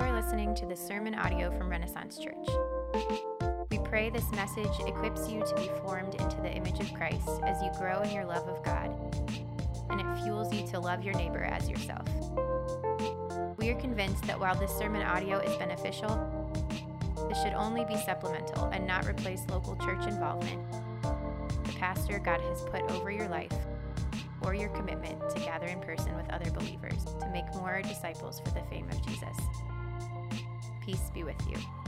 You are listening to the sermon audio from Renaissance Church. We pray this message equips you to be formed into the image of Christ as you grow in your love of God, and it fuels you to love your neighbor as yourself. We are convinced that while this sermon audio is beneficial, it should only be supplemental and not replace local church involvement, the pastor God has put over your life, or your commitment to gather in person with other believers to make more disciples for the fame of Jesus. Peace be with you.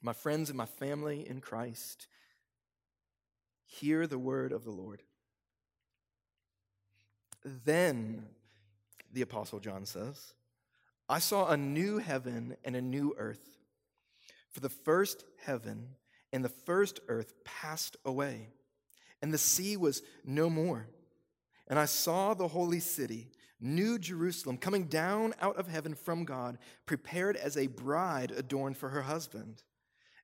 My friends and my family in Christ, hear the word of the Lord. Then, the Apostle John says, I saw a new heaven and a new earth. For the first heaven and the first earth passed away, and the sea was no more. And I saw the holy city, New Jerusalem, coming down out of heaven from God, prepared as a bride adorned for her husband.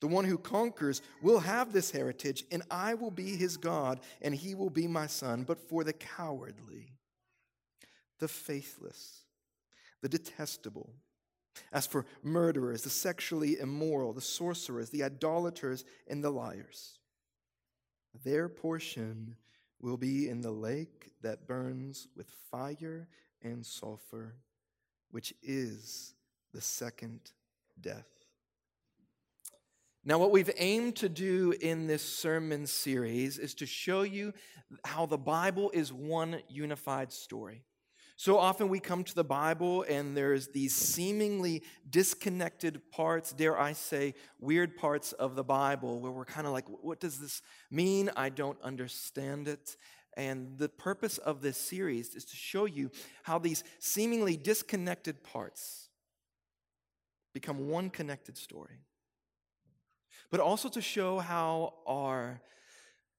The one who conquers will have this heritage, and I will be his God, and he will be my son. But for the cowardly, the faithless, the detestable, as for murderers, the sexually immoral, the sorcerers, the idolaters, and the liars, their portion will be in the lake that burns with fire and sulfur, which is the second death. Now, what we've aimed to do in this sermon series is to show you how the Bible is one unified story. So often we come to the Bible and there's these seemingly disconnected parts, dare I say, weird parts of the Bible where we're kind of like, what does this mean? I don't understand it. And the purpose of this series is to show you how these seemingly disconnected parts become one connected story but also to show how our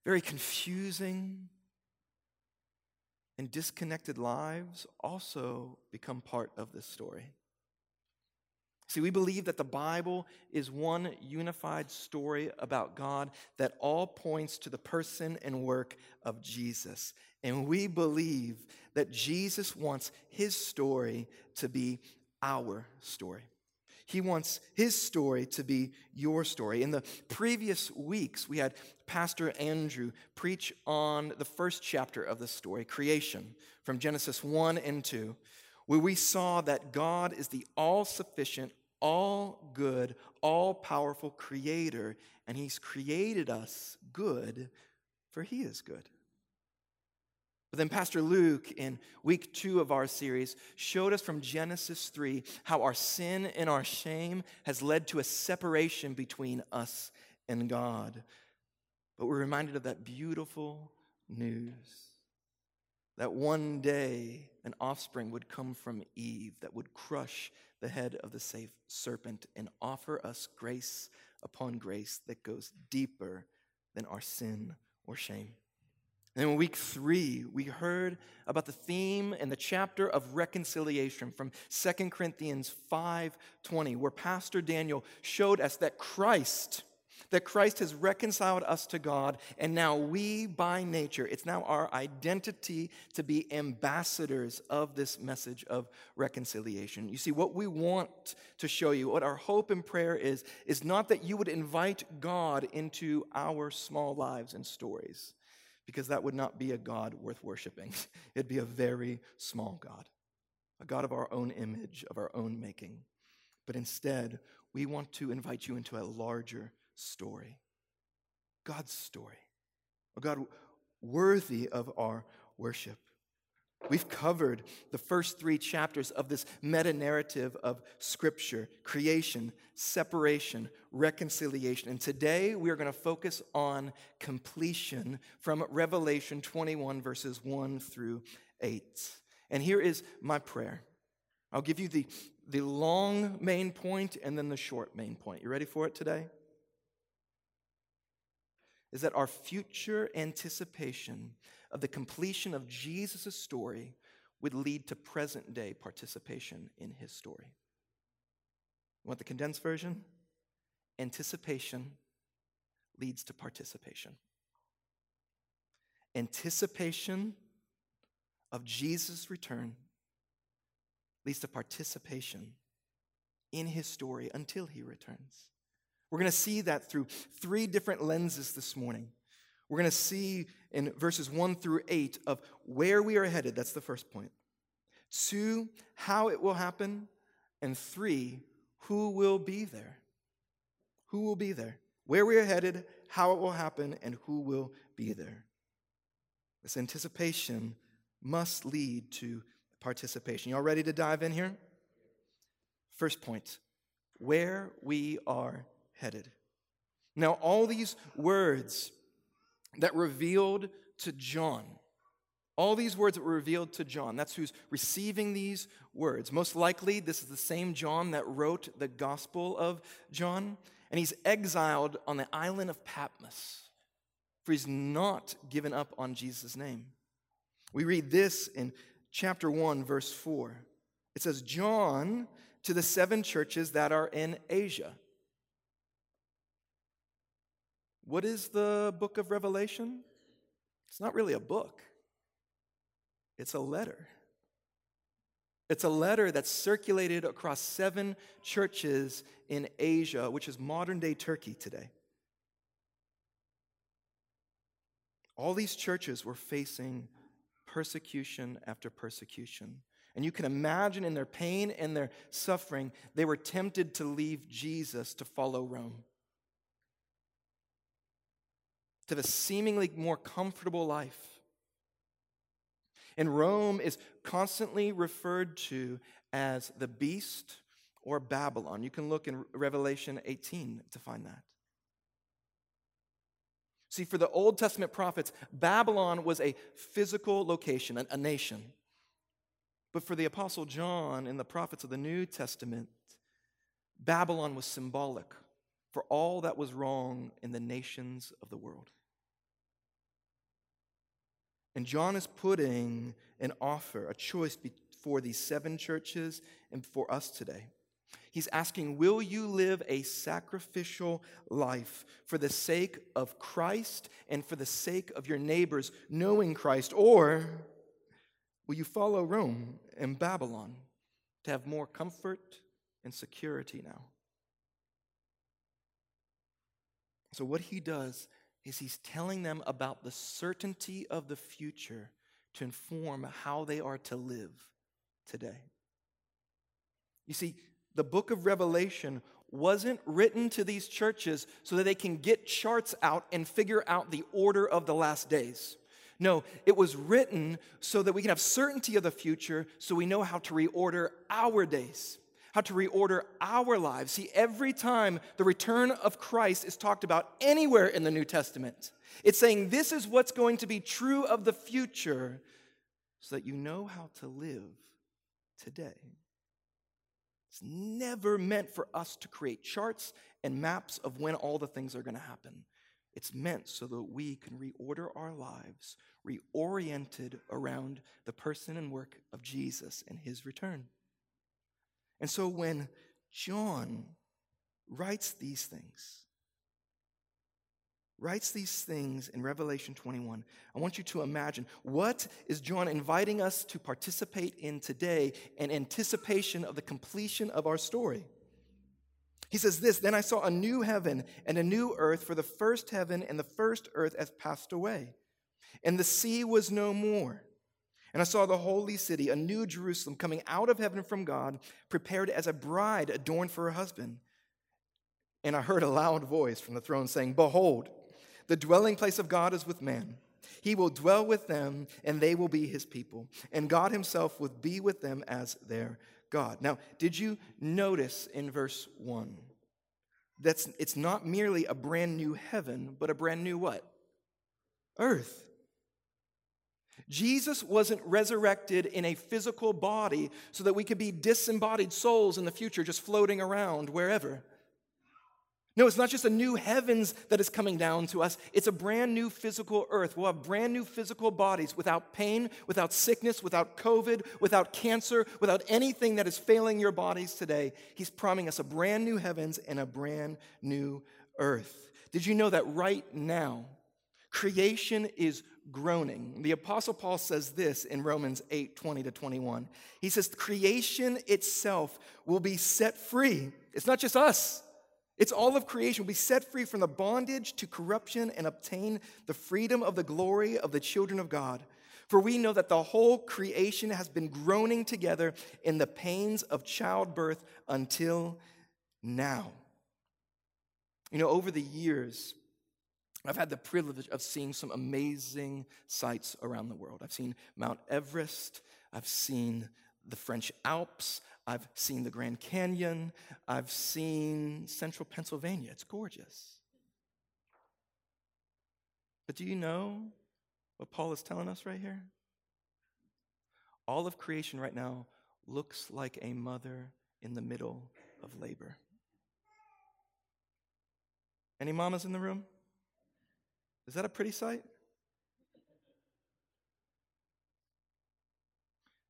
very confusing and disconnected lives also become part of this story. See, we believe that the Bible is one unified story about God that all points to the person and work of Jesus. And we believe that Jesus wants his story to be our story. He wants his story to be your story. In the previous weeks, we had Pastor Andrew preach on the first chapter of the story, creation, from Genesis 1 and 2, where we saw that God is the all sufficient, all good, all powerful creator, and he's created us good, for he is good. But then Pastor Luke, in week two of our series, showed us from Genesis 3 how our sin and our shame has led to a separation between us and God. But we're reminded of that beautiful news that one day an offspring would come from Eve that would crush the head of the safe serpent and offer us grace upon grace that goes deeper than our sin or shame. And in week three, we heard about the theme and the chapter of reconciliation from 2 Corinthians 5:20, where Pastor Daniel showed us that Christ, that Christ has reconciled us to God, and now we by nature, it's now our identity to be ambassadors of this message of reconciliation. You see, what we want to show you, what our hope and prayer is, is not that you would invite God into our small lives and stories because that would not be a God worth worshiping. It'd be a very small God, a God of our own image, of our own making. But instead, we want to invite you into a larger story God's story, a God worthy of our worship. We've covered the first three chapters of this meta narrative of Scripture creation, separation, reconciliation. And today we are going to focus on completion from Revelation 21, verses 1 through 8. And here is my prayer I'll give you the, the long main point and then the short main point. You ready for it today? is that our future anticipation of the completion of Jesus' story would lead to present day participation in his story. You want the condensed version? Anticipation leads to participation. Anticipation of Jesus' return leads to participation in his story until he returns. We're going to see that through three different lenses this morning. We're going to see in verses 1 through 8 of where we are headed. That's the first point. Two, how it will happen. And three, who will be there. Who will be there? Where we are headed, how it will happen, and who will be there. This anticipation must lead to participation. Y'all ready to dive in here? First point where we are headed. Now, all these words that revealed to John, all these words that were revealed to John, that's who's receiving these words. Most likely, this is the same John that wrote the Gospel of John, and he's exiled on the island of Patmos, for he's not given up on Jesus' name. We read this in chapter 1, verse 4. It says, John to the seven churches that are in Asia. What is the book of Revelation? It's not really a book, it's a letter. It's a letter that's circulated across seven churches in Asia, which is modern day Turkey today. All these churches were facing persecution after persecution. And you can imagine in their pain and their suffering, they were tempted to leave Jesus to follow Rome. To a seemingly more comfortable life. And Rome is constantly referred to as the beast or Babylon. You can look in Revelation 18 to find that. See, for the Old Testament prophets, Babylon was a physical location, a, nation. But for the Apostle John and the prophets of the New Testament, Babylon was symbolic for all that was wrong in the nations of the world. And John is putting an offer, a choice before these seven churches and for us today. He's asking, Will you live a sacrificial life for the sake of Christ and for the sake of your neighbors knowing Christ? Or will you follow Rome and Babylon to have more comfort and security now? So, what he does is he's telling them about the certainty of the future to inform how they are to live today. You see, the book of Revelation wasn't written to these churches so that they can get charts out and figure out the order of the last days. No, it was written so that we can have certainty of the future so we know how to reorder our days, how to reorder our lives. See, every time the return of Christ is talked about anywhere in the New Testament, it's saying this is what's going to be true of the future so that you know how to live today. It's never meant for us to create charts and maps of when all the things are going to happen. It's meant so that we can reorder our lives, reoriented around the person and work of Jesus and his return. And so when John writes these things, writes these things in Revelation 21, I want you to imagine what is John inviting us to participate in today in anticipation of the completion of our story. He says this Then I saw a new heaven and a new earth, for the first heaven and the first earth has passed away, and the sea was no more. And I saw the holy city, a new Jerusalem, coming out of heaven from God, prepared as a bride adorned for her husband. And I heard a loud voice from the throne saying, Behold, the dwelling place of God is with man. He will dwell with them, and they will be his people. And God himself will be with them as their God. Now, did you notice in verse 1? That's it's not merely a brand new heaven, but a brand new what? Earth. Jesus wasn't resurrected in a physical body so that we could be disembodied souls in the future just floating around wherever. No, it's not just a new heavens that is coming down to us. It's a brand new physical earth. We'll have brand new physical bodies without pain, without sickness, without COVID, without cancer, without anything that is failing your bodies today. He's promising us a brand new heavens and a brand new earth. Did you know that right now, creation is groaning? The Apostle Paul says this in Romans 8 20 to 21. He says, Creation itself will be set free. It's not just us. It's all of creation will be set free from the bondage to corruption and obtain the freedom of the glory of the children of God. For we know that the whole creation has been groaning together in the pains of childbirth until now. You know, over the years, I've had the privilege of seeing some amazing sights around the world. I've seen Mount Everest, I've seen the French Alps, I've seen the Grand Canyon. I've seen central Pennsylvania. It's gorgeous. But do you know what Paul is telling us right here? All of creation right now looks like a mother in the middle of labor. Any mamas in the room? Is that a pretty sight?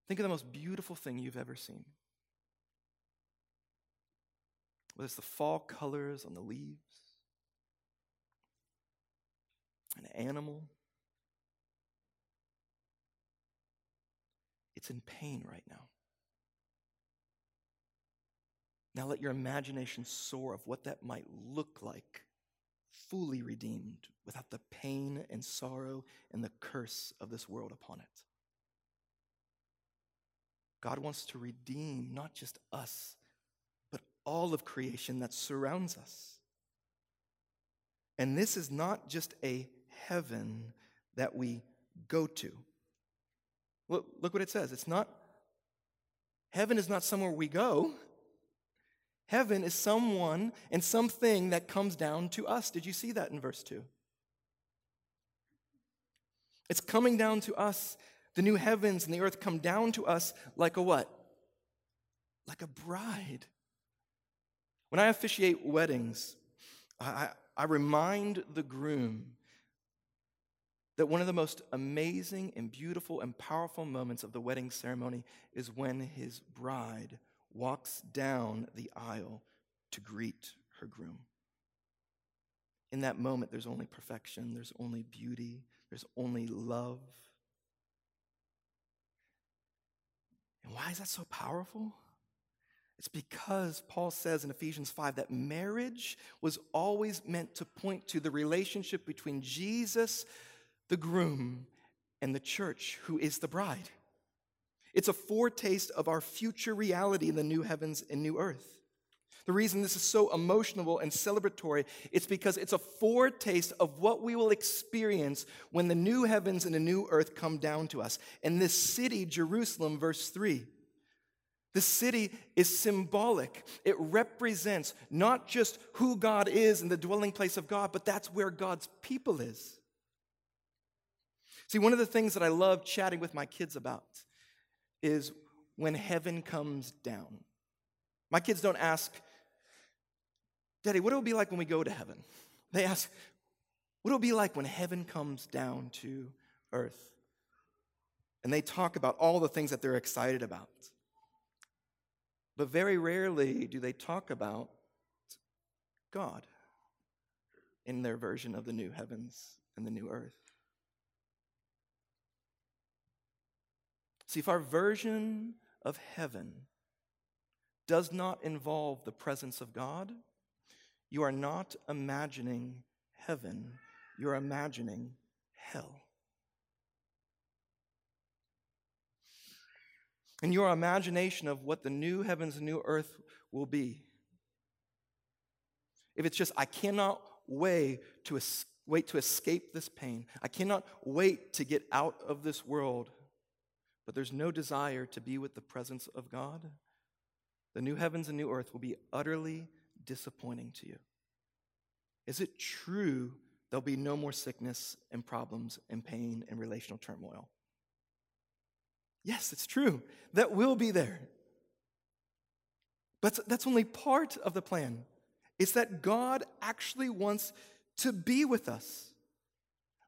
Think of the most beautiful thing you've ever seen. whether it's the fall colors on the leaves, an animal. It's in pain right now. Now let your imagination soar of what that might look like, fully redeemed, without the pain and sorrow and the curse of this world upon it. God wants to redeem not just us, but all of creation that surrounds us. And this is not just a heaven that we go to. Look, look what it says. It's not, heaven is not somewhere we go. Heaven is someone and something that comes down to us. Did you see that in verse 2? It's coming down to us. The new heavens and the earth come down to us like a what? Like a bride. When I officiate weddings, I, I remind the groom that one of the most amazing and beautiful and powerful moments of the wedding ceremony is when his bride walks down the aisle to greet her groom. In that moment, there's only perfection, there's only beauty, there's only love. And why is that so powerful? It's because Paul says in Ephesians 5 that marriage was always meant to point to the relationship between Jesus, the groom, and the church, who is the bride. It's a foretaste of our future reality in the new heavens and new earth. The reason this is so emotional and celebratory, is because it's a foretaste of what we will experience when the new heavens and the new earth come down to us. And this city, Jerusalem, verse 3, the city is symbolic. It represents not just who God is and the dwelling place of God, but that's where God's people is. See, one of the things that I love chatting with my kids about is when heaven comes down. My kids don't ask, Daddy, what it will be like when we go to heaven? They ask, what it'll it be like when heaven comes down to earth? And they talk about all the things that they're excited about. But very rarely do they talk about God in their version of the new heavens and the new earth. See, if our version of heaven does not involve the presence of God, you are not imagining heaven, you're imagining hell. and your imagination of what the new heavens and new earth will be. If it's just, I cannot wait to, es- wait to escape this pain, I cannot wait to get out of this world, but there's no desire to be with the presence of God, the new heavens and new earth will be utterly disappointing to you. Is it true there'll be no more sickness and problems and pain and relational turmoil? Yes, it's true. That will be there. But that's only part of the plan. It's that God actually wants to be with us.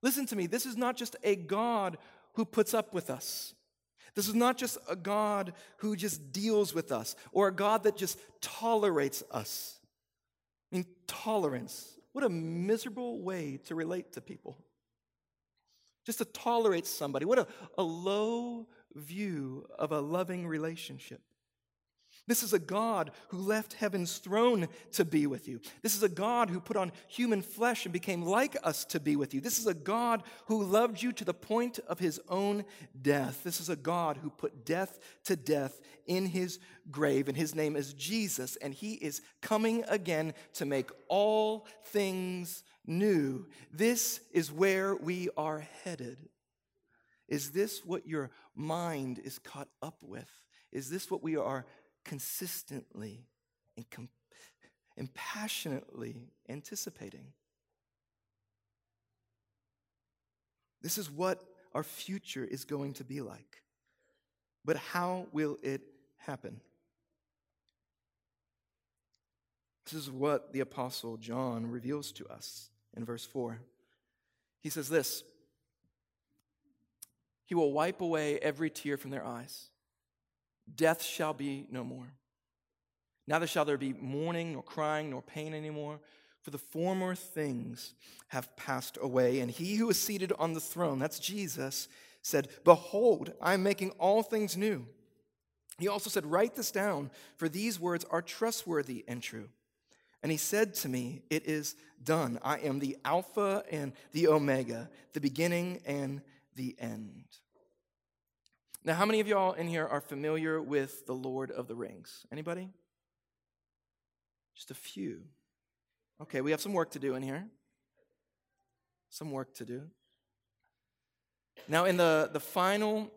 Listen to me, this is not just a God who puts up with us. This is not just a God who just deals with us or a God that just tolerates us. I mean, tolerance. What a miserable way to relate to people. Just to tolerate somebody. What a, a low view of a loving relationship. This is a God who left heaven's throne to be with you. This is a God who put on human flesh and became like us to be with you. This is a God who loved you to the point of his own death. This is a God who put death to death in his grave, and his name is Jesus, and he is coming again to make all things new. This is where we are headed. Is this what your mind is caught up with? Is this what we are consistently and, com- and passionately anticipating. This is what our future is going to be like. But how will it happen? This is what the Apostle John reveals to us in verse 4. He says this He will wipe away every tear from their eyes. Death shall be no more. Neither shall there be mourning, nor crying, nor pain anymore, for the former things have passed away. And he who is seated on the throne, that's Jesus, said, Behold, I am making all things new. He also said, Write this down, for these words are trustworthy and true. And he said to me, It is done. I am the Alpha and the Omega, the beginning and the end. Now, how many of y'all in here are familiar with The Lord of the Rings? Anybody? Just a few. Okay, we have some work to do in here. Some work to do. Now, in the, the final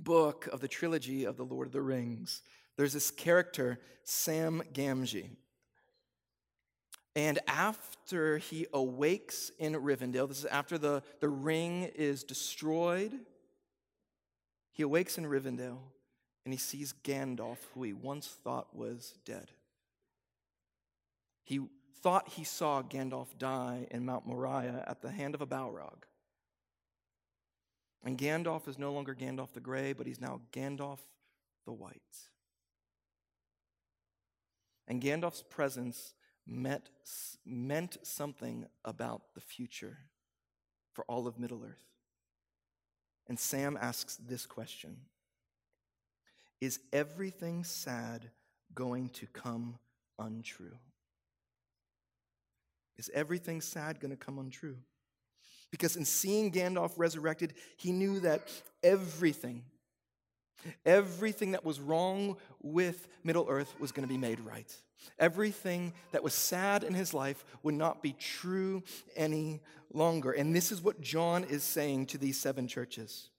book of the trilogy of The Lord of the Rings, there's this character, Sam Gamgee. And after he awakes in Rivendell, this is after the, the ring is destroyed he awakes in Rivendell and he sees Gandalf, who he once thought was dead. He thought he saw Gandalf die in Mount Moria at the hand of a Balrog. And Gandalf is no longer Gandalf the Gray, but he's now Gandalf the White. And Gandalf's presence met, meant something about the future for all of Middle Earth. And Sam asks this question Is everything sad going to come untrue? Is everything sad going to come untrue? Because in seeing Gandalf resurrected, he knew that everything, everything that was wrong with Middle Earth was going to be made right. Everything that was sad in his life would not be true any longer. And this is what John is saying to these seven churches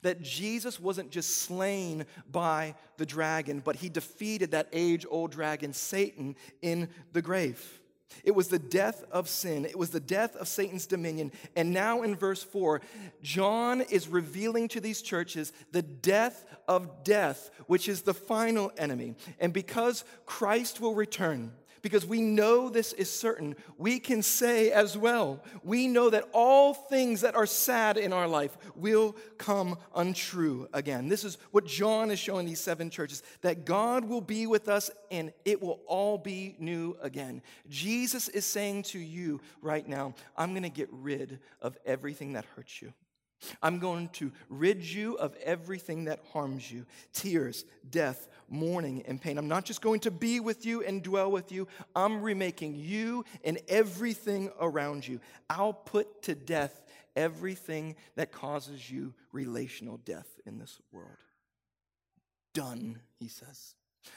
that Jesus wasn't just slain by the dragon, but he defeated that age old dragon, Satan, in the grave. It was the death of sin. It was the death of Satan's dominion. And now in verse 4, John is revealing to these churches the death of death, which is the final enemy. And because Christ will return, because we know this is certain, we can say as well, we know that all things that are sad in our life will come untrue again. This is what John is showing these seven churches that God will be with us and it will all be new again. Jesus is saying to you right now, I'm going to get rid of everything that hurts you. I'm going to rid you of everything that harms you tears, death, mourning, and pain. I'm not just going to be with you and dwell with you, I'm remaking you and everything around you. I'll put to death everything that causes you relational death in this world. Done, he says.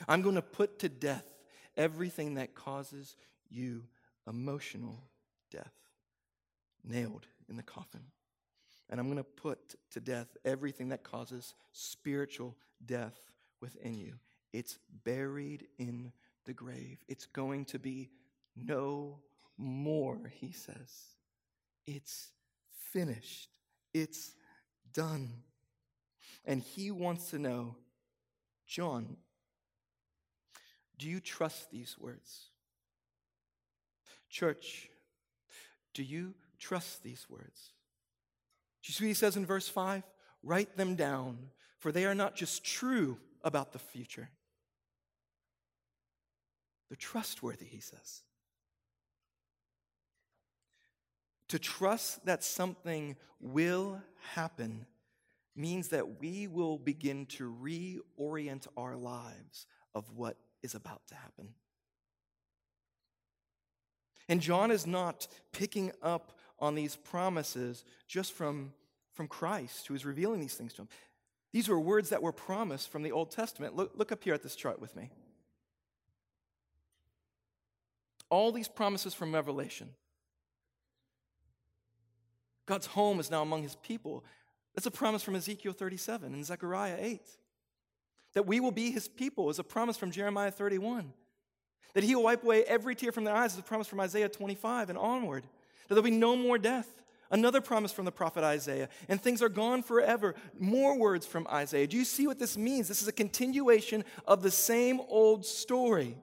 I'm going to put to death everything that causes you emotional death. Nailed in the coffin. And I'm going to put to death everything that causes spiritual death within you. It's buried in the grave. It's going to be no more, he says. It's finished. It's done. And he wants to know John, do you trust these words? Church, do you trust these words? Do you see what he says in verse 5? Write them down, for they are not just true about the future, they're trustworthy, he says. To trust that something will happen means that we will begin to reorient our lives of what is about to happen. And John is not picking up on these promises just from, from Christ, who is revealing these things to him. These were words that were promised from the Old Testament. Look, look up here at this chart with me. All these promises from Revelation. God's home is now among his people. That's a promise from Ezekiel 37 and Zechariah 8. That we will be his people is a promise from Jeremiah 31. That he will wipe away every tear from their eyes is a promise from Isaiah 25 and onward. That there'll be no more death. Another promise from the prophet Isaiah. And things are gone forever. More words from Isaiah. Do you see what this means? This is a continuation of the same old story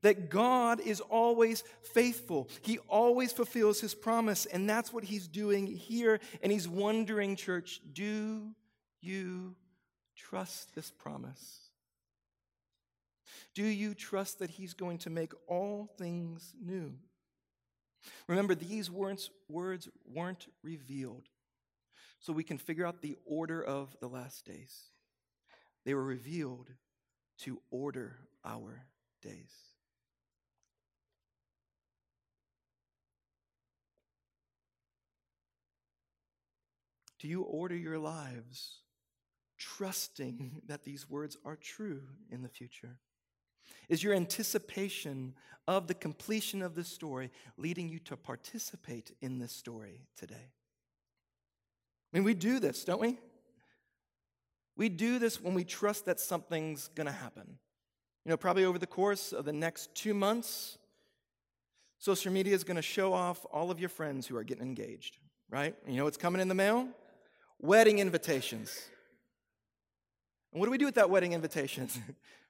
that God is always faithful. He always fulfills his promise, and that's what he's doing here. And he's wondering, church, do you trust this promise? Do you trust that he's going to make all things new? Remember, these words, words weren't revealed so we can figure out the order of the last days. They were revealed to order our days. Do you order your lives trusting that these words are true in the future? Is your anticipation of the completion of this story leading you to participate in this story today? I mean, we do this, don't we? We do this when we trust that something's going to happen. You know, probably over the course of the next two months, social media is going to show off all of your friends who are getting engaged, right? You know what's coming in the mail? wedding invitations. And what do we do with that wedding invitation?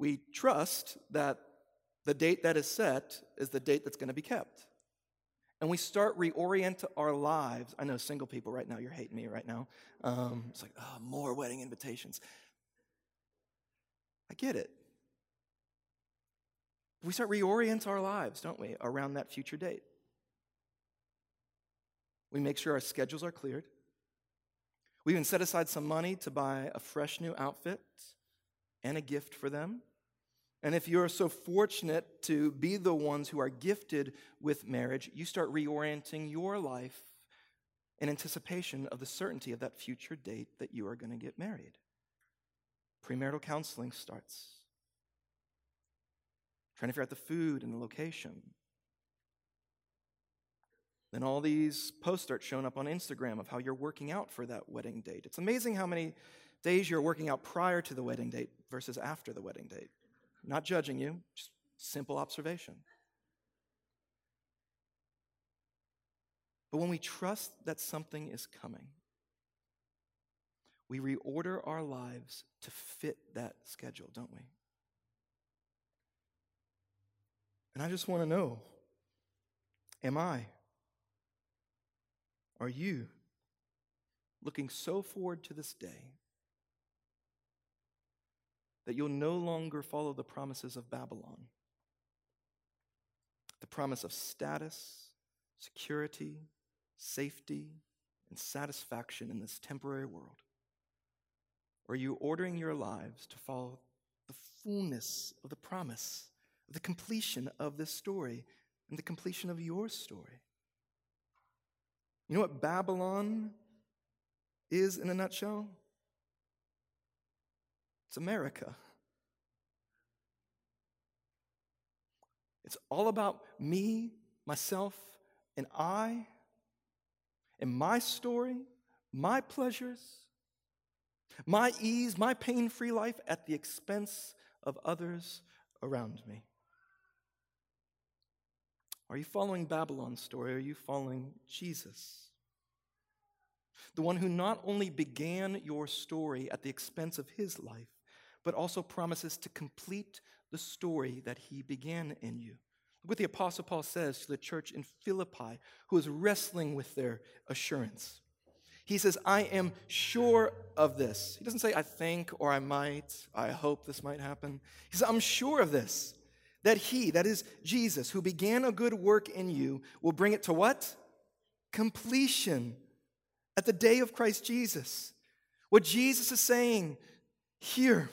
we trust that the date that is set is the date that's going to be kept. And we start reorient our lives. I know single people right now, you're hating me right now. Um, it's like, oh, more wedding invitations. I get it. We start reorient our lives, don't we, around that future date. We make sure our schedules are cleared. We even set aside some money to buy a fresh new outfit and a gift for them. And if you're so fortunate to be the ones who are gifted with marriage, you start reorienting your life in anticipation of the certainty of that future date that you are going to get married. Premarital counseling starts. Trying to figure out the food and the location. Then all these posts start showing up on Instagram of how you're working out for that wedding date. It's amazing how many days you're working out prior to the wedding date versus after the wedding date. Not judging you, just simple observation. But when we trust that something is coming, we reorder our lives to fit that schedule, don't we? And I just want to know am I? Are you looking so forward to this day that you'll no longer follow the promises of Babylon? The promise of status, security, safety, and satisfaction in this temporary world? Or are you ordering your lives to follow the fullness of the promise, the completion of this story, and the completion of your story? You know what Babylon is in a nutshell? It's America. It's all about me, myself, and I, and my story, my pleasures, my ease, my pain free life at the expense of others around me. Are you following Babylon's story? Are you following Jesus? The one who not only began your story at the expense of his life, but also promises to complete the story that he began in you. Look what the Apostle Paul says to the church in Philippi who is wrestling with their assurance. He says, I am sure of this. He doesn't say, I think or I might, I hope this might happen. He says, I'm sure of this, that he, that is Jesus, who began a good work in you, will bring it to what? Completion at the day of Christ Jesus. What Jesus is saying here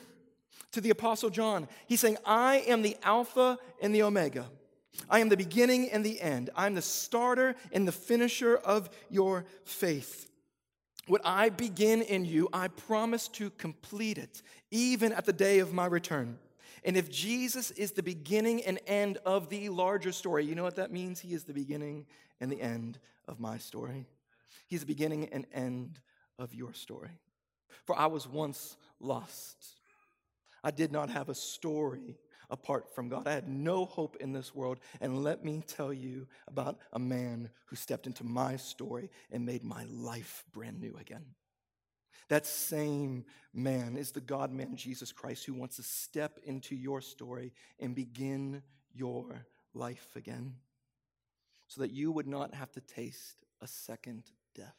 to the Apostle John, he's saying, I am the Alpha and the Omega. I am the beginning and the end. I'm the starter and the finisher of your faith. What I begin in you, I promise to complete it, even at the day of my return. And if Jesus is the beginning and end of the larger story, you know what that means? He is the beginning and the end of my story. He's the beginning and end of your story. For I was once lost. I did not have a story apart from God. I had no hope in this world. And let me tell you about a man who stepped into my story and made my life brand new again. That same man is the God man, Jesus Christ, who wants to step into your story and begin your life again so that you would not have to taste a second death,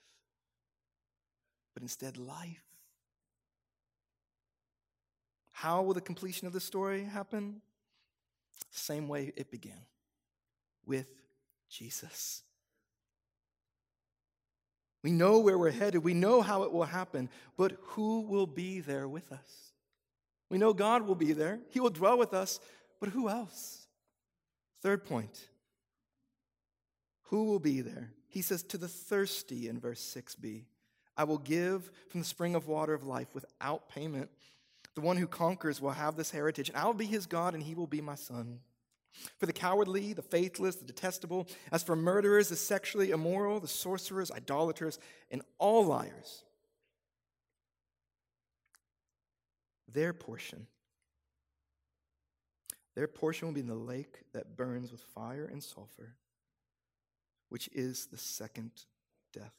but instead life. How will the completion of the story happen? Same way it began with Jesus. We know where we're headed. We know how it will happen, but who will be there with us? We know God will be there. He will dwell with us, but who else? Third point. Who will be there? He says, To the thirsty in verse 6b, I will give from the spring of water of life without payment. The one who conquers will have this heritage, and I will be his God, and he will be my son. For the cowardly, the faithless, the detestable, as for murderers, the sexually immoral, the sorcerers, idolaters, and all liars, their portion, their portion will be in the lake that burns with fire and sulfur, which is the second death.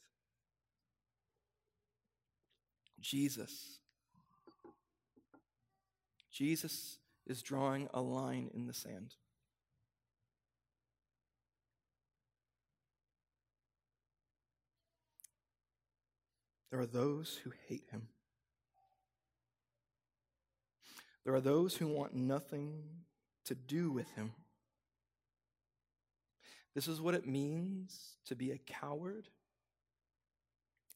Jesus Jesus is drawing a line in the sand. There are those who hate him. There are those who want nothing to do with him. This is what it means to be a coward.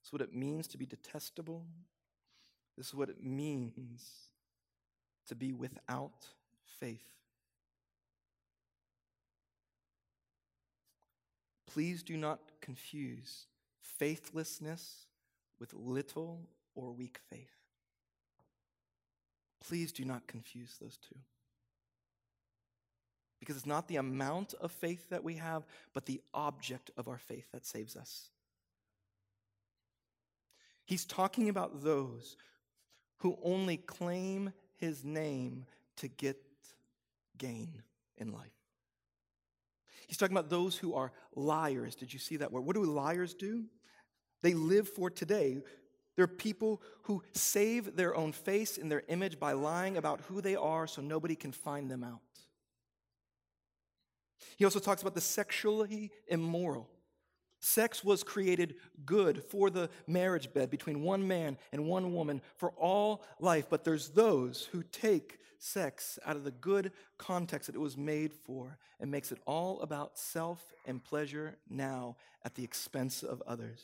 This is what it means to be detestable. This is what it means to be without faith. Please do not confuse faithlessness with little or weak faith. Please do not confuse those two. Because it's not the amount of faith that we have, but the object of our faith that saves us. He's talking about those who only claim his name to get gain in life. He's talking about those who are liars. Did you see that word? What do liars do? They live for today. They're people who save their own face and their image by lying about who they are so nobody can find them out. He also talks about the sexually immoral. Sex was created good for the marriage bed between one man and one woman for all life, but there's those who take sex out of the good context that it was made for and makes it all about self and pleasure now at the expense of others.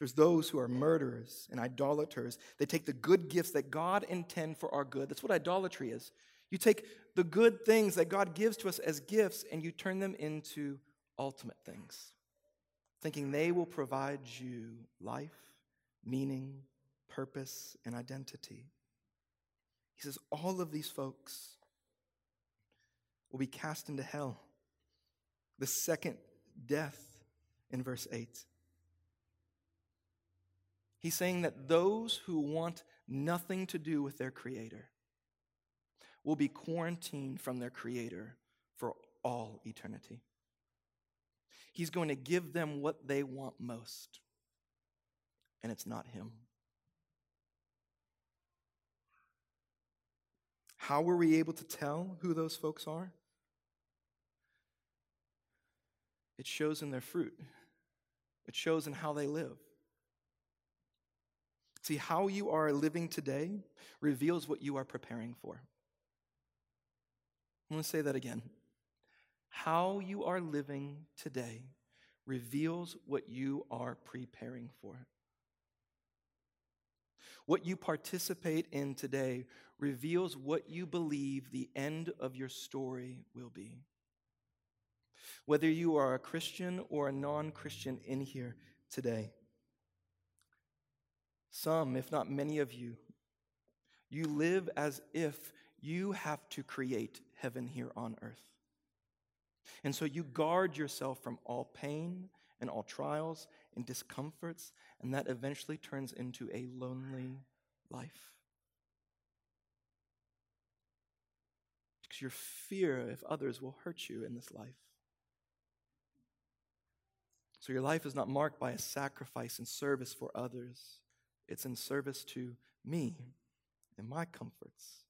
There's those who are murderers and idolaters. They take the good gifts that God intend for our good. That's what idolatry is. You take the good things that God gives to us as gifts and you turn them into ultimate things thinking they will provide you life, meaning, purpose, and identity. He says, all of these folks will be cast into hell. The second death in verse 8. He's saying that those who want nothing to do with their Creator will be quarantined from their Creator for all eternity. He's going to give them what they want most, and it's not Him. How were we able to tell who those folks are? it shows in their fruit, it shows in how they live. See, how you are living today reveals what you are preparing for. I'm going to say that again. How you are living today reveals what you are preparing for. What you participate in today reveals what you believe the end of your story will be. Whether you are a Christian or a non Christian in here today, some, if not many of you, you live as if you have to create heaven here on earth. And so you guard yourself from all pain and all trials and discomforts, and that eventually turns into a lonely life. Because your fear if others will hurt you in this life. So your life is not marked by a sacrifice and service for others, it's in service to me and my comforts.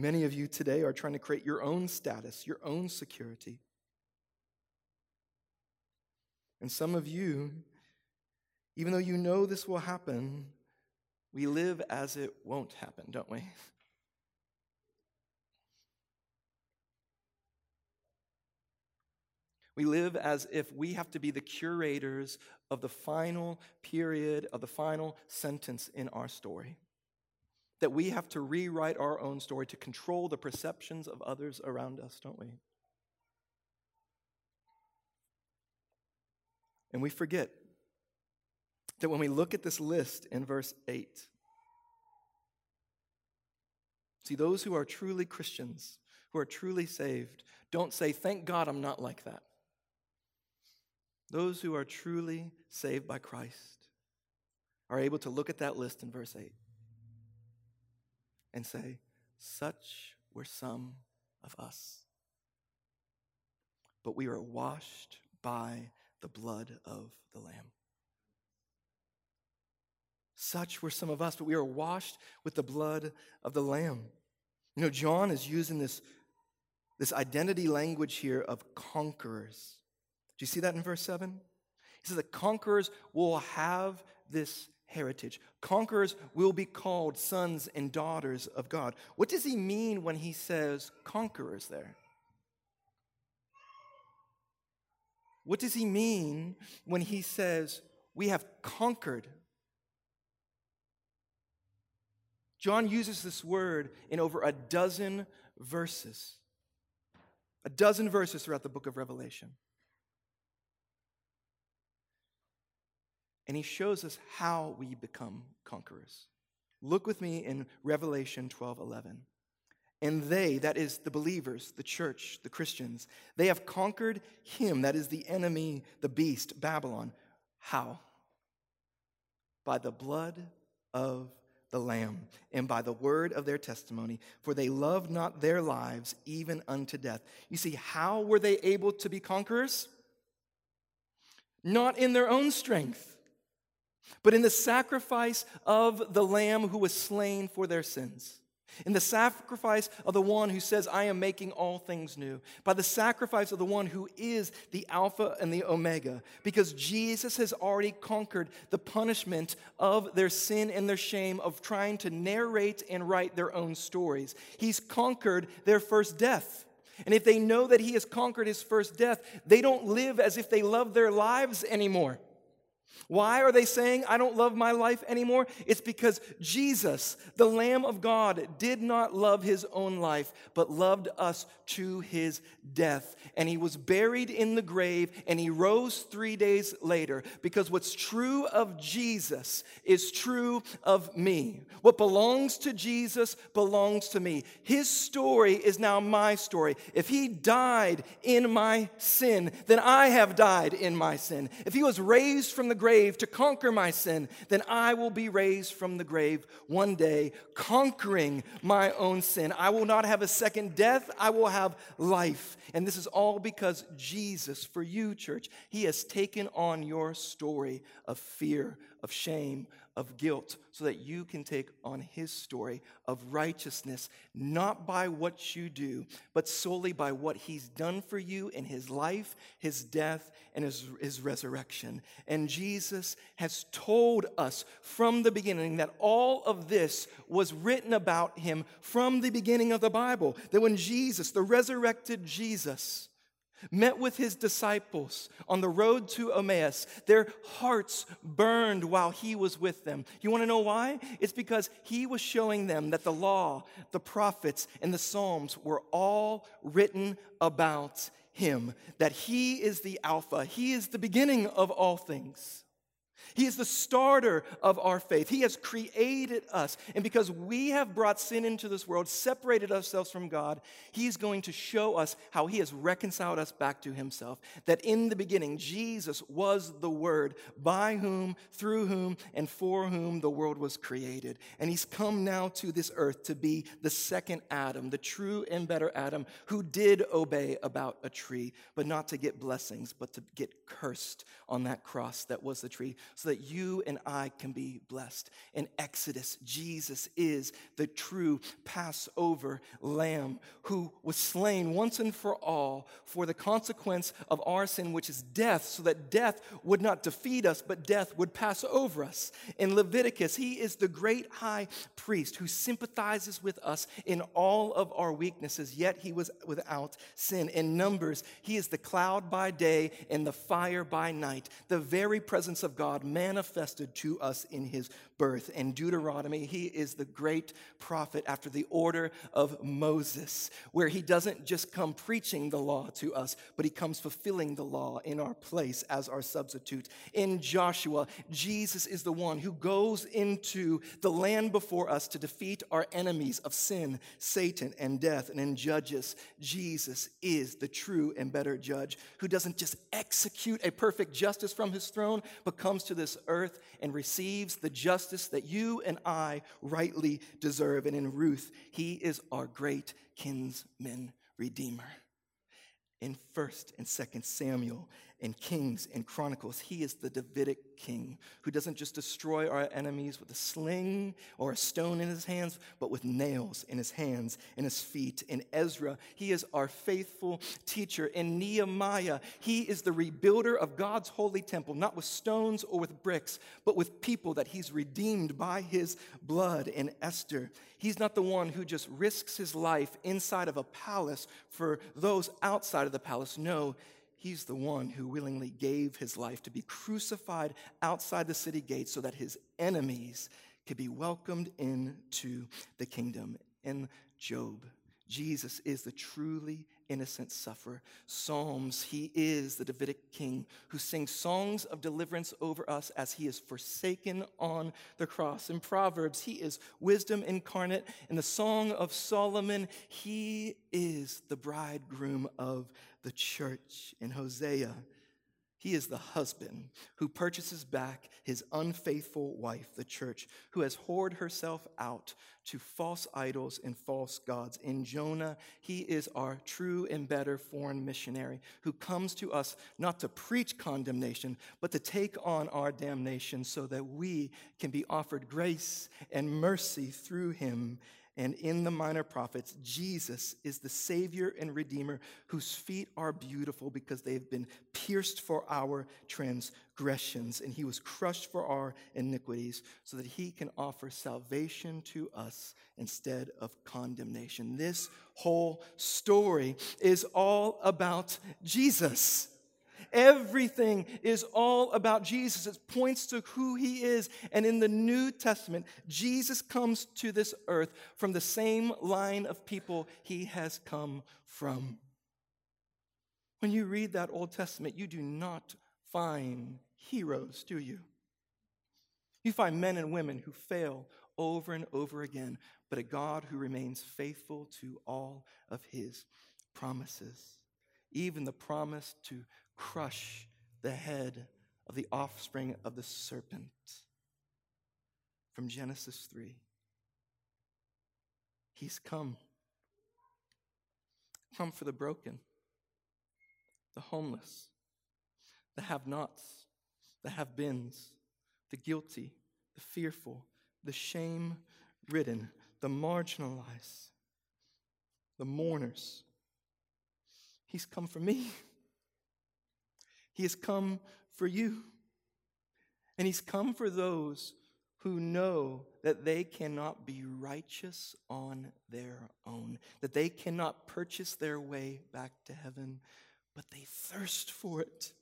Many of you today are trying to create your own status, your own security. And some of you, even though you know this will happen, we live as it won't happen, don't we? We live as if we have to be the curators of the final period, of the final sentence in our story. That we have to rewrite our own story to control the perceptions of others around us, don't we? And we forget that when we look at this list in verse 8, see, those who are truly Christians, who are truly saved, don't say, Thank God I'm not like that. Those who are truly saved by Christ are able to look at that list in verse 8 and say, Such were some of us. But we are washed by the blood of the Lamb. Such were some of us, but we are washed with the blood of the Lamb. You know, John is using this, this identity language here of conquerors. Do you see that in verse 7? He says that conquerors will have this heritage. Conquerors will be called sons and daughters of God. What does he mean when he says conquerors there? What does he mean when he says we have conquered? John uses this word in over a dozen verses. A dozen verses throughout the book of Revelation. And he shows us how we become conquerors. Look with me in Revelation 12 11. And they, that is the believers, the church, the Christians, they have conquered him, that is the enemy, the beast, Babylon. How? By the blood of the Lamb and by the word of their testimony, for they loved not their lives even unto death. You see, how were they able to be conquerors? Not in their own strength, but in the sacrifice of the Lamb who was slain for their sins in the sacrifice of the one who says, I am making all things new, by the sacrifice of the one who is the Alpha and the Omega, because Jesus has already conquered the punishment of their sin and their shame of trying to narrate and write their own stories. He's conquered their first death. And if they know that He has conquered His first death, they don't live as if they love their lives anymore. Why are they saying, I don't love my life anymore? It's because Jesus, the Lamb of God, did not love his own life, but loved us to his death. And he was buried in the grave and he rose three days later because what's true of Jesus is true of me. What belongs to Jesus belongs to me. His story is now my story. If he died in my sin, then I have died in my sin. If he was raised from the grave, grave to conquer my sin, then I will be raised from the grave one day, conquering my own sin. I will not have a second death, I will have life. And this is all because Jesus, for you, church, He has taken on your story of fear, of shame, of guilt so that you can take on his story of righteousness, not by what you do, but solely by what he's done for you in his life, his death, and his, his resurrection. And Jesus has told us from the beginning that all of this was written about him from the beginning of the Bible. That when Jesus, the resurrected Jesus, met with his disciples on the road to Emmaus. Their hearts burned while he was with them. You want to know why? It's because he was showing them that the law, the prophets, and the Psalms were all written about him, that he is the Alpha, he is the beginning of all things. He is the starter of our faith. He has created us. And because we have brought sin into this world, separated ourselves from God, He's going to show us how He has reconciled us back to Himself. That in the beginning, Jesus was the Word, by whom, through whom, and for whom the world was created. And He's come now to this earth to be the second Adam, the true and better Adam, who did obey about a tree, but not to get blessings, but to get cursed on that cross that was the tree so that you and I can be blessed. In Exodus, Jesus is the true Passover lamb who was slain once and for all for the consequence of our sin, which is death, so that death would not defeat us, but death would pass over us. In Leviticus, he is the great high priest who sympathizes with us in all of our weaknesses, yet he was without sin. In Numbers, he is the cloud by day and the fire by night, the very presence of God manifested to us in his birth. In Deuteronomy, he is the great prophet after the order of Moses, where he doesn't just come preaching the law to us, but he comes fulfilling the law in our place as our substitute. In Joshua, Jesus is the one who goes into the land before us to defeat our enemies of sin, Satan, and death. And in Judges, Jesus is the true and better judge who doesn't just execute a perfect justice from his throne, but comes to this earth and receives the justice that you and I rightly deserve. And in Ruth, he is our great kinsman redeemer. In 1st and 2nd Samuel and Kings and Chronicles, he is the Davidic king who doesn't just destroy our enemies with a sling or a stone in his hands, but with nails in his hands and his feet. In Ezra, he is our faithful teacher. In Nehemiah, he is the rebuilder of God's holy temple, not with stones or with bricks, but with people that he's redeemed by his blood. In Esther, he's not the one who just risks his life inside of a palace for those outside of the palace. No, He's the one who willingly gave his life to be crucified outside the city gates so that his enemies could be welcomed into the kingdom. In Job, Jesus is the truly innocent sufferer. Psalms, he is the Davidic king who sings songs of deliverance over us as he is forsaken on the cross. In Proverbs, he is wisdom incarnate. In the Song of Solomon, he is the bridegroom of the church. In Hosea, he is the husband who purchases back his unfaithful wife, the church, who has whored herself out to false idols and false gods. In Jonah, he is our true and better foreign missionary who comes to us not to preach condemnation, but to take on our damnation so that we can be offered grace and mercy through him and in the minor prophets, Jesus is the Savior and Redeemer whose feet are beautiful because they have been pierced for our transgressions, and he was crushed for our iniquities, so that he can offer salvation to us instead of condemnation. This whole story is all about Jesus. Everything is all about Jesus. It points to who he is. And in the New Testament, Jesus comes to this earth from the same line of people he has come from. When you read that Old Testament, you do not find heroes, do you? You find men and women who fail over and over again, but a God who remains faithful to all of his promises, even the promise to crush the head of the offspring of the serpent from Genesis 3. He's come. Come for the broken, the homeless, the have nots, the have beens, the guilty, the fearful, the shame ridden, the marginalized, the mourners. He's come for me. He has come for you. And He's come for those who know that they cannot be righteous on their own, that they cannot purchase their way back to heaven, but they thirst for it.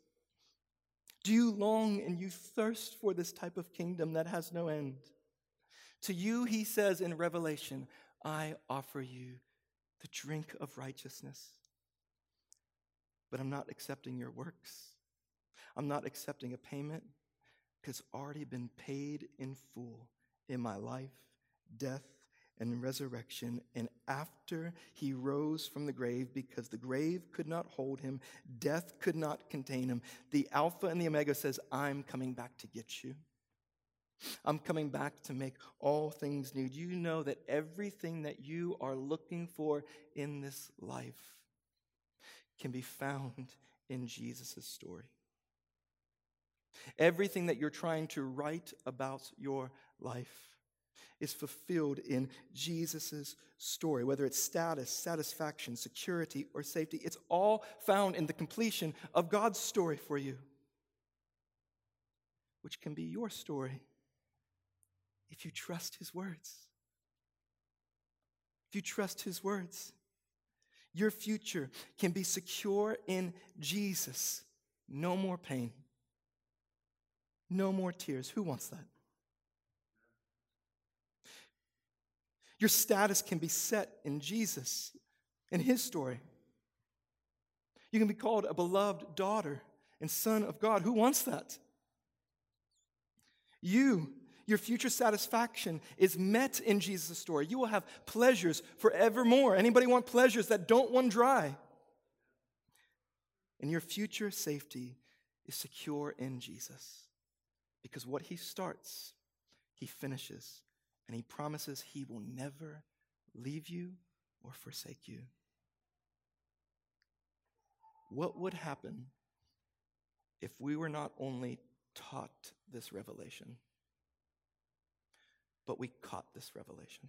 Do you long and you thirst for this type of kingdom that has no end? To you, he says in Revelation, I offer you the drink of righteousness. But I'm not accepting your works. I'm not accepting a payment because it's already been paid in full in my life, death, and resurrection. And after he rose from the grave, because the grave could not hold him, death could not contain him, the Alpha and the Omega says, I'm coming back to get you. I'm coming back to make all things new. You know that everything that you are looking for in this life can be found in Jesus' story? Everything that you're trying to write about your life is fulfilled in Jesus' story, whether it's status, satisfaction, security, or safety. It's all found in the completion of God's story for you, which can be your story if you trust His words. If you trust His words, your future can be secure in Jesus. No more pain no more tears. Who wants that? Your status can be set in Jesus, in His story. You can be called a beloved daughter and son of God. Who wants that? You, your future satisfaction is met in Jesus' story. You will have pleasures forevermore. Anybody want pleasures that don't run dry? And your future safety is secure in Jesus. Because what he starts, he finishes. And he promises he will never leave you or forsake you. What would happen if we were not only taught this revelation, but we caught this revelation?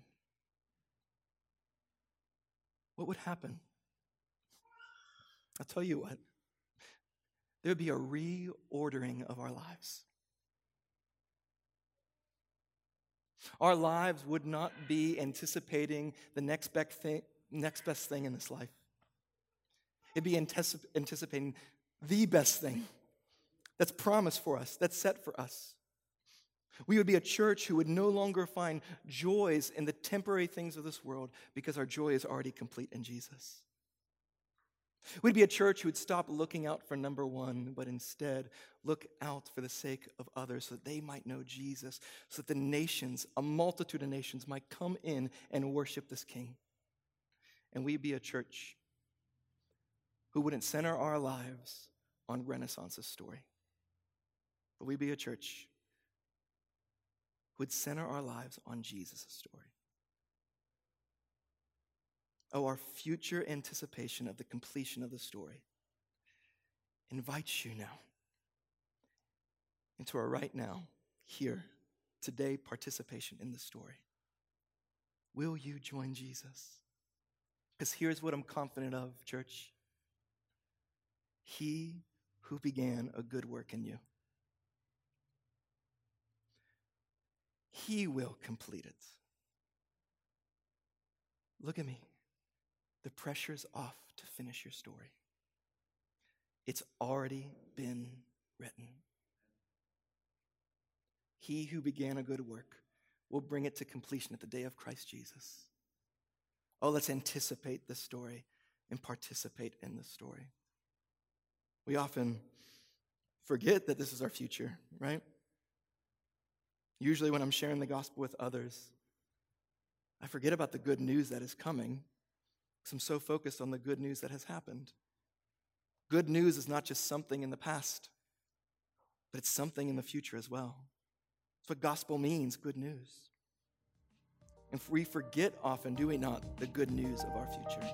What would happen? I'll tell you what, there would be a reordering of our lives. Our lives would not be anticipating the next thing, next best thing in this life. It'd be anticipating the best thing that's promised for us, that's set for us. We would be a church who would no longer find joys in the temporary things of this world because our joy is already complete in Jesus. We'd be a church who would stop looking out for number one, but instead look out for the sake of others so that they might know Jesus, so that the nations, a multitude of nations, might come in and worship this King. And we'd be a church who wouldn't center our lives on Renaissance's story, but we'd be a church who would center our lives on Jesus' story. Oh, our future anticipation of the completion of the story invites you now into our right now, here, today participation in the story. Will you join Jesus? Because here's what I'm confident of, church. He who began a good work in you, He will complete it. Look at me. The pressure's off to finish your story. It's already been written. He who began a good work will bring it to completion at the day of Christ Jesus. Oh, let's anticipate the story and participate in the story. We often forget that this is our future, right? Usually, when I'm sharing the gospel with others, I forget about the good news that is coming because I'm so focused on the good news that has happened. Good news is not just something in the past, but it's something in the future as well. That's what gospel means good news. And we forget often, do we not, the good news of our future.